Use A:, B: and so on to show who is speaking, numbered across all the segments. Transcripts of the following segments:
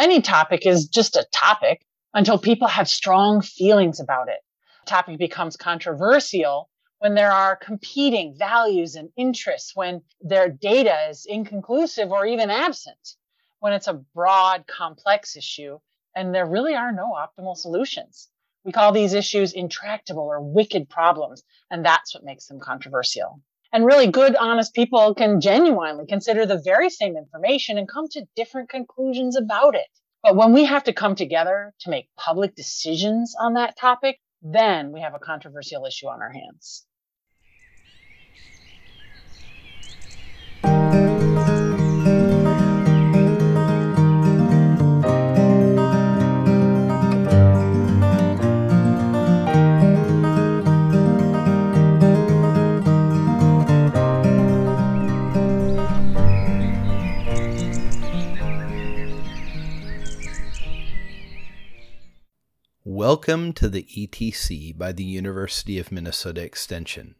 A: Any topic is just a topic until people have strong feelings about it. A topic becomes controversial when there are competing values and interests, when their data is inconclusive or even absent, when it's a broad, complex issue, and there really are no optimal solutions. We call these issues intractable or wicked problems, and that's what makes them controversial. And really good, honest people can genuinely consider the very same information and come to different conclusions about it. But when we have to come together to make public decisions on that topic, then we have a controversial issue on our hands.
B: Welcome to the ETC by the University of Minnesota Extension.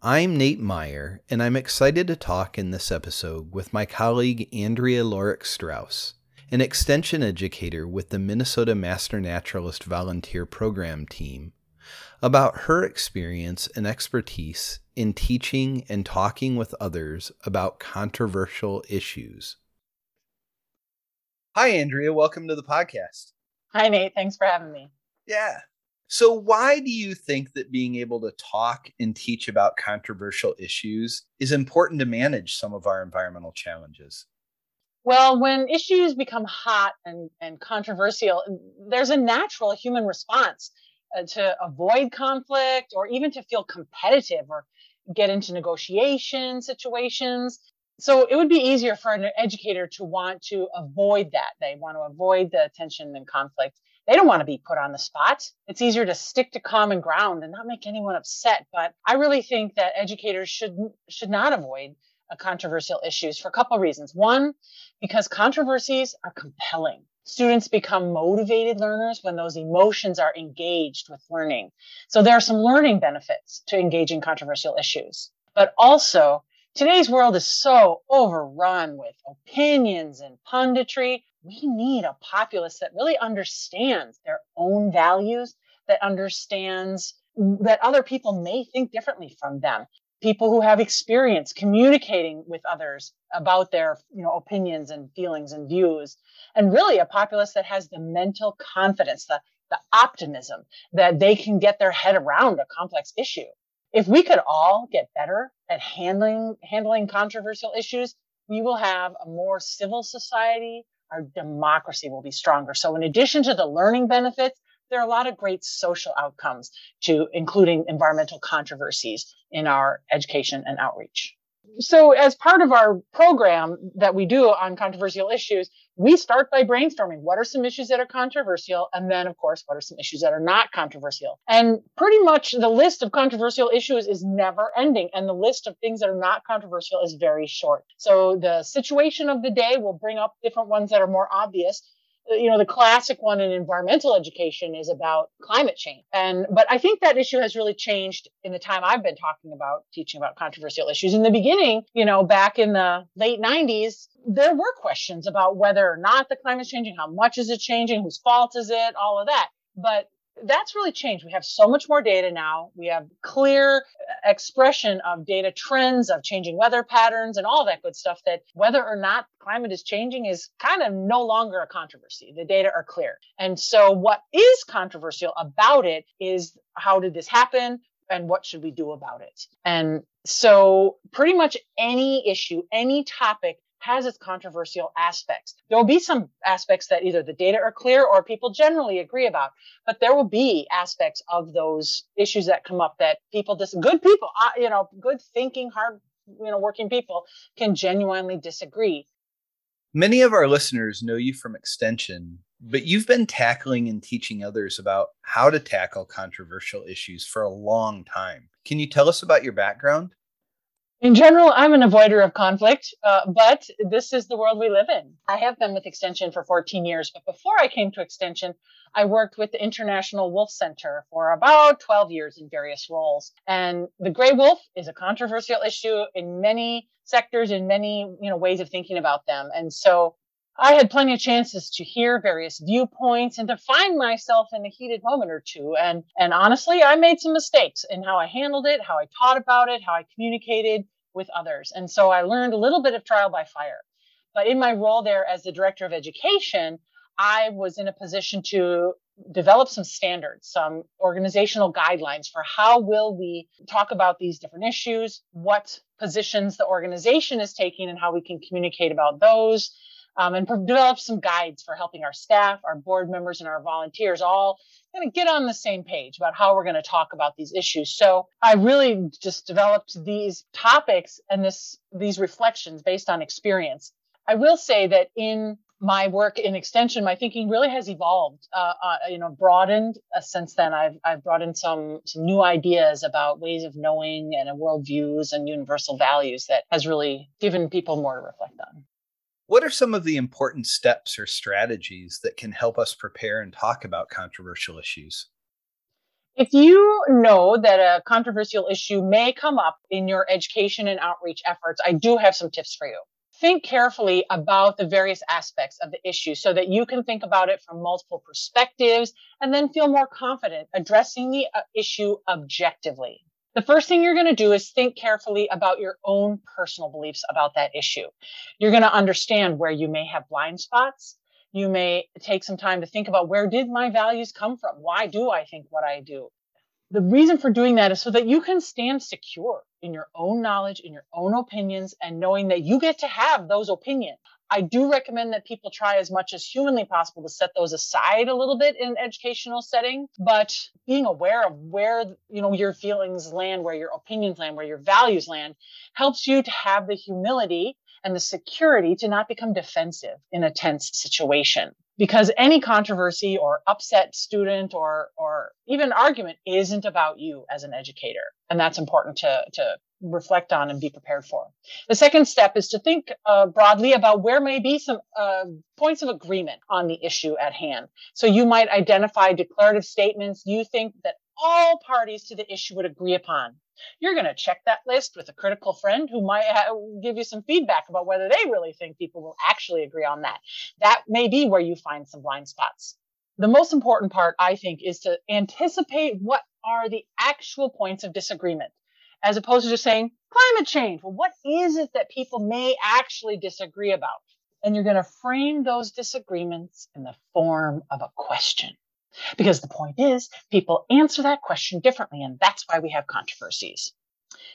B: I'm Nate Meyer, and I'm excited to talk in this episode with my colleague Andrea Lorek Strauss, an extension educator with the Minnesota Master Naturalist Volunteer Program team, about her experience and expertise in teaching and talking with others about controversial issues. Hi, Andrea. Welcome to the podcast.
A: Hi, Nate. Thanks for having me.
B: Yeah. So, why do you think that being able to talk and teach about controversial issues is important to manage some of our environmental challenges?
A: Well, when issues become hot and, and controversial, there's a natural human response uh, to avoid conflict or even to feel competitive or get into negotiation situations. So it would be easier for an educator to want to avoid that. They want to avoid the tension and conflict they don't want to be put on the spot. It's easier to stick to common ground and not make anyone upset. But I really think that educators should should not avoid uh, controversial issues for a couple of reasons. One, because controversies are compelling. Students become motivated learners when those emotions are engaged with learning. So there are some learning benefits to engaging controversial issues. But also, today's world is so overrun with opinions and punditry we need a populace that really understands their own values, that understands that other people may think differently from them. People who have experience communicating with others about their you know, opinions and feelings and views. And really a populace that has the mental confidence, the, the optimism that they can get their head around a complex issue. If we could all get better at handling handling controversial issues, we will have a more civil society, our democracy will be stronger. So, in addition to the learning benefits, there are a lot of great social outcomes to including environmental controversies in our education and outreach. So, as part of our program that we do on controversial issues, we start by brainstorming what are some issues that are controversial, and then, of course, what are some issues that are not controversial. And pretty much the list of controversial issues is never ending, and the list of things that are not controversial is very short. So, the situation of the day will bring up different ones that are more obvious Uh, you know the classic one in environmental education is about climate change. And but i think that issue has really changed in the time i've been talking about teaching about controversial issues. In the beginning you know back in the late 90s there were questions about whether or not the climate is changing how much is it changing whose fault is it all of that. But that's really changed. We have so much more data now. We have clear uh, expression of data trends, of changing weather patterns, and all that good stuff that whether or not climate is changing is kind of no longer a controversy. The data are clear. And so, what is controversial about it is how did this happen? And what should we do about it? And so, pretty much any issue, any topic has its controversial aspects. There will be some aspects that either the data are clear or people generally agree about, but there will be aspects of those issues that come up that people, dis- good people, uh, you know, good thinking, hard, you know, working people can genuinely disagree.
B: Many of our listeners know you from Extension, but you've been tackling and teaching others about how to tackle controversial issues for a long time. Can you tell us about your background?
A: In general, I'm an avoider of conflict, uh, but this is the world we live in. I have been with Extension for 14 years, but before I came to Extension, I worked with the International Wolf Center for about 12 years in various roles. And the gray wolf is a controversial issue in many sectors, in many you know ways of thinking about them. And so I had plenty of chances to hear various viewpoints and to find myself in a heated moment or two. And, and honestly, I made some mistakes in how I handled it, how I taught about it, how I communicated with others. And so I learned a little bit of trial by fire. But in my role there as the director of education, I was in a position to develop some standards, some organizational guidelines for how will we talk about these different issues, what positions the organization is taking and how we can communicate about those, um, and develop some guides for helping our staff, our board members, and our volunteers all kind of get on the same page about how we're going to talk about these issues. So I really just developed these topics and this these reflections based on experience. I will say that in my work in extension, my thinking really has evolved, uh, uh, you know, broadened uh, since then. I've, I've brought in some, some new ideas about ways of knowing and worldviews and universal values that has really given people more to reflect on.
B: What are some of the important steps or strategies that can help us prepare and talk about controversial issues?
A: If you know that a controversial issue may come up in your education and outreach efforts, I do have some tips for you think carefully about the various aspects of the issue so that you can think about it from multiple perspectives and then feel more confident addressing the uh, issue objectively. The first thing you're going to do is think carefully about your own personal beliefs about that issue. You're going to understand where you may have blind spots. You may take some time to think about where did my values come from? Why do I think what I do? the reason for doing that is so that you can stand secure in your own knowledge, in your own opinions, and knowing that you get to have those opinions. I do recommend that people try as much as humanly possible to set those aside a little bit in an educational setting, but being aware of where you know your feelings land, where your opinions land, where your values land helps you to have the humility and the security to not become defensive in a tense situation. Because any controversy or upset student or or even argument isn't about you as an educator. And that's important to to reflect on and be prepared for. The second step is to think uh, broadly about where may be some uh, points of agreement on the issue at hand. So you might identify declarative statements you think that all parties to the issue would agree upon you're going to check that list with a critical friend who might ha- give you some feedback about whether they really think people will actually agree on that. That may be where you find some blind spots. The most important part, I think, is to anticipate what are the actual points of disagreement, as opposed to just saying climate change. Well, what is it that people may actually disagree about? And you're going to frame those disagreements in the form of a question. Because the point is, people answer that question differently, and that's why we have controversies.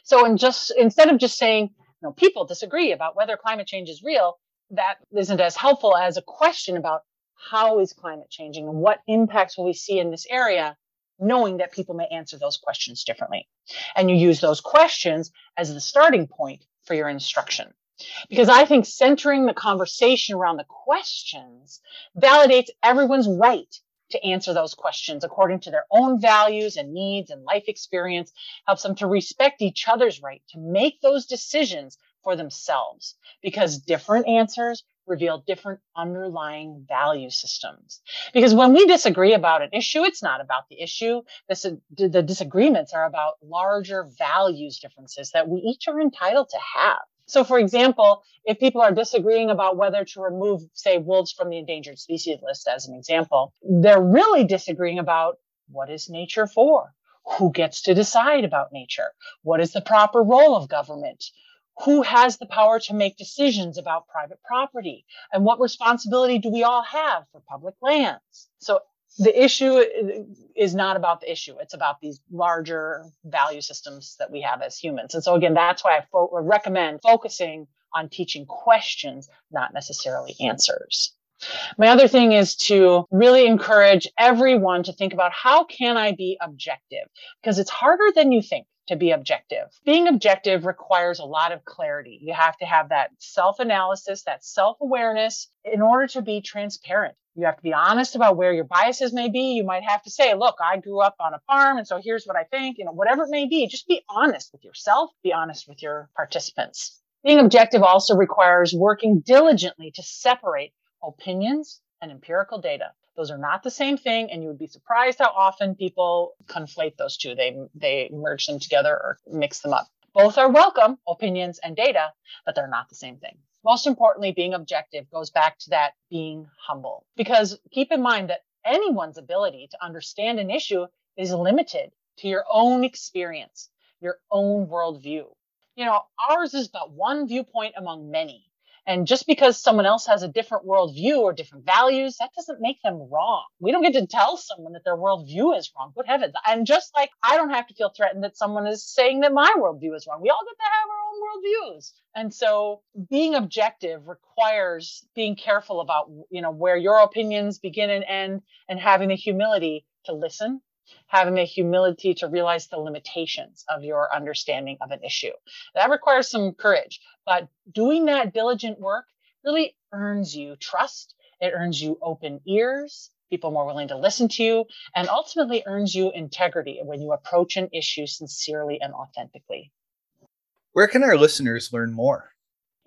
A: So, in just instead of just saying, you know, people disagree about whether climate change is real, that isn't as helpful as a question about how is climate changing and what impacts will we see in this area, knowing that people may answer those questions differently. And you use those questions as the starting point for your instruction. Because I think centering the conversation around the questions validates everyone's right to answer those questions according to their own values and needs and life experience, helps them to respect each other's right to make those decisions for themselves because different answers reveal different underlying value systems. Because when we disagree about an issue, it's not about the issue. This, the disagreements are about larger values differences that we each are entitled to have. So, for example, if people are disagreeing about whether to remove, say, wolves from the endangered species list, as an example, they're really disagreeing about what is nature for? Who gets to decide about nature? What is the proper role of government? Who has the power to make decisions about private property? And what responsibility do we all have for public lands? So the issue is not about the issue. It's about these larger value systems that we have as humans. And so again, that's why I fo- recommend focusing on teaching questions, not necessarily answers. My other thing is to really encourage everyone to think about how can I be objective? Because it's harder than you think to be objective. Being objective requires a lot of clarity. You have to have that self analysis, that self awareness in order to be transparent. You have to be honest about where your biases may be. You might have to say, look, I grew up on a farm, and so here's what I think, you know, whatever it may be. Just be honest with yourself, be honest with your participants. Being objective also requires working diligently to separate opinions and empirical data. Those are not the same thing, and you would be surprised how often people conflate those two. They they merge them together or mix them up. Both are welcome, opinions and data, but they're not the same thing. Most importantly, being objective goes back to that being humble. Because keep in mind that anyone's ability to understand an issue is limited to your own experience, your own worldview. You know, ours is but one viewpoint among many. And just because someone else has a different worldview or different values, that doesn't make them wrong. We don't get to tell someone that their worldview is wrong. Good heavens. And just like I don't have to feel threatened that someone is saying that my worldview is wrong, we all get to have our own worldviews. And so being objective requires being careful about, you know, where your opinions begin and end and having the humility to listen having the humility to realize the limitations of your understanding of an issue. That requires some courage, but doing that diligent work really earns you trust. It earns you open ears, people more willing to listen to you, and ultimately earns you integrity when you approach an issue sincerely and authentically.
B: Where can our listeners learn more?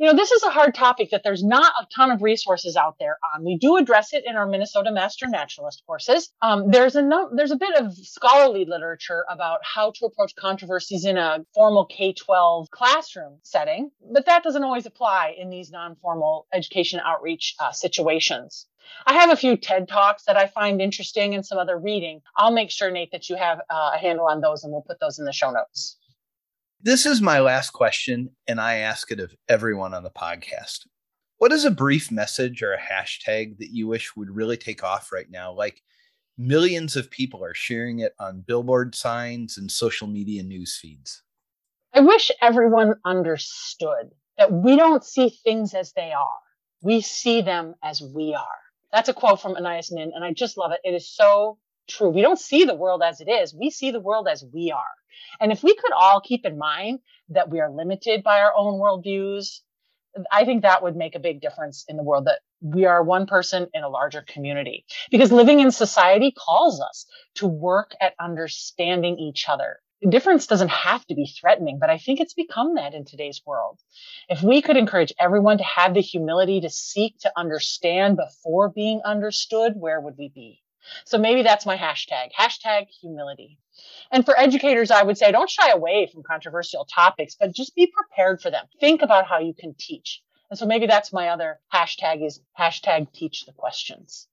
A: you know, this is a hard topic that there's not a ton of resources out there on. We do address it in our Minnesota Master Naturalist courses. Um, there's a no, there's a bit of scholarly literature about how to approach controversies in a formal K-12 classroom setting, but that doesn't always apply in these non-formal education outreach uh, situations. I have a few TED Talks that I find interesting and some other reading. I'll make sure, Nate, that you have uh, a handle on those and we'll put those in the show notes.
B: This is my last question, and I ask it of everyone on the podcast. What is a brief message or a hashtag that you wish would really take off right now? Like millions of people are sharing it on billboard signs and social media news feeds.
A: I wish everyone understood that we don't see things as they are. We see them as we are. That's a quote from Anais Nin, and I just love it. It is so true. We don't see the world as it is. We see the world as we are. And if we could all keep in mind that we are limited by our own worldviews, I think that would make a big difference in the world that we are one person in a larger community. Because living in society calls us to work at understanding each other. Difference doesn't have to be threatening, but I think it's become that in today's world. If we could encourage everyone to have the humility to seek to understand before being understood, where would we be? So maybe that's my hashtag, hashtag humility. And for educators, I would say don't shy away from controversial topics, but just be prepared for them. Think about how you can teach. And so maybe that's my other hashtag is hashtag teach the questions.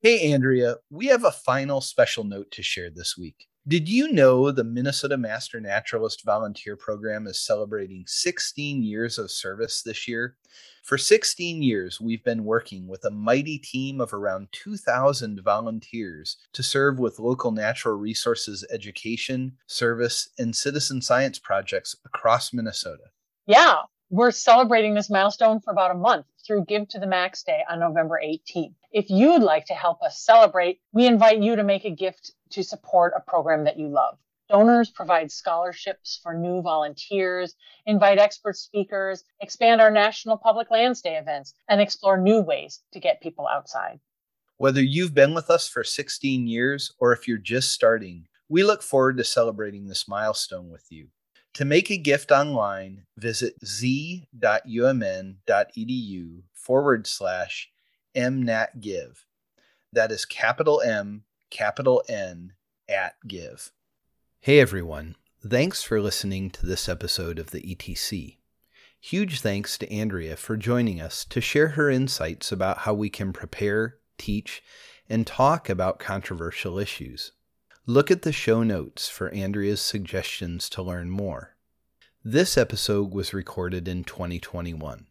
B: Hey, Andrea, we have a final special note to share this week. Did you know the Minnesota Master Naturalist Volunteer Program is celebrating 16 years of service this year? For 16 years, we've been working with a mighty team of around 2,000 volunteers to serve with local natural resources education, service, and citizen science projects across Minnesota.
A: Yeah, we're celebrating this milestone for about a month through Give to the Max Day on November 18th. If you'd like to help us celebrate, we invite you to make a gift to support a program that you love. Donors provide scholarships for new volunteers, invite expert speakers, expand our National Public Lands Day events, and explore new ways to get people outside.
B: Whether you've been with us for 16 years or if you're just starting, we look forward to celebrating this milestone with you. To make a gift online, visit z.umn.edu forward slash mnatgive. That is capital M, capital N at give. Hey everyone, thanks for listening to this episode of the ETC. Huge thanks to Andrea for joining us to share her insights about how we can prepare, teach, and talk about controversial issues. Look at the show notes for Andrea's suggestions to learn more. This episode was recorded in 2021.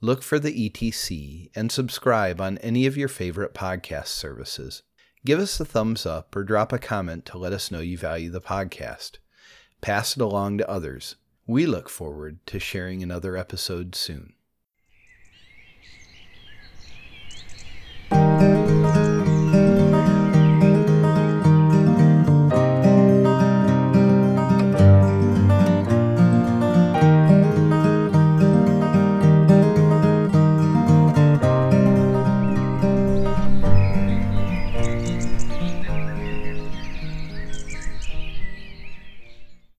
B: Look for the ETC and subscribe on any of your favorite podcast services. Give us a thumbs up or drop a comment to let us know you value the podcast. Pass it along to others. We look forward to sharing another episode soon.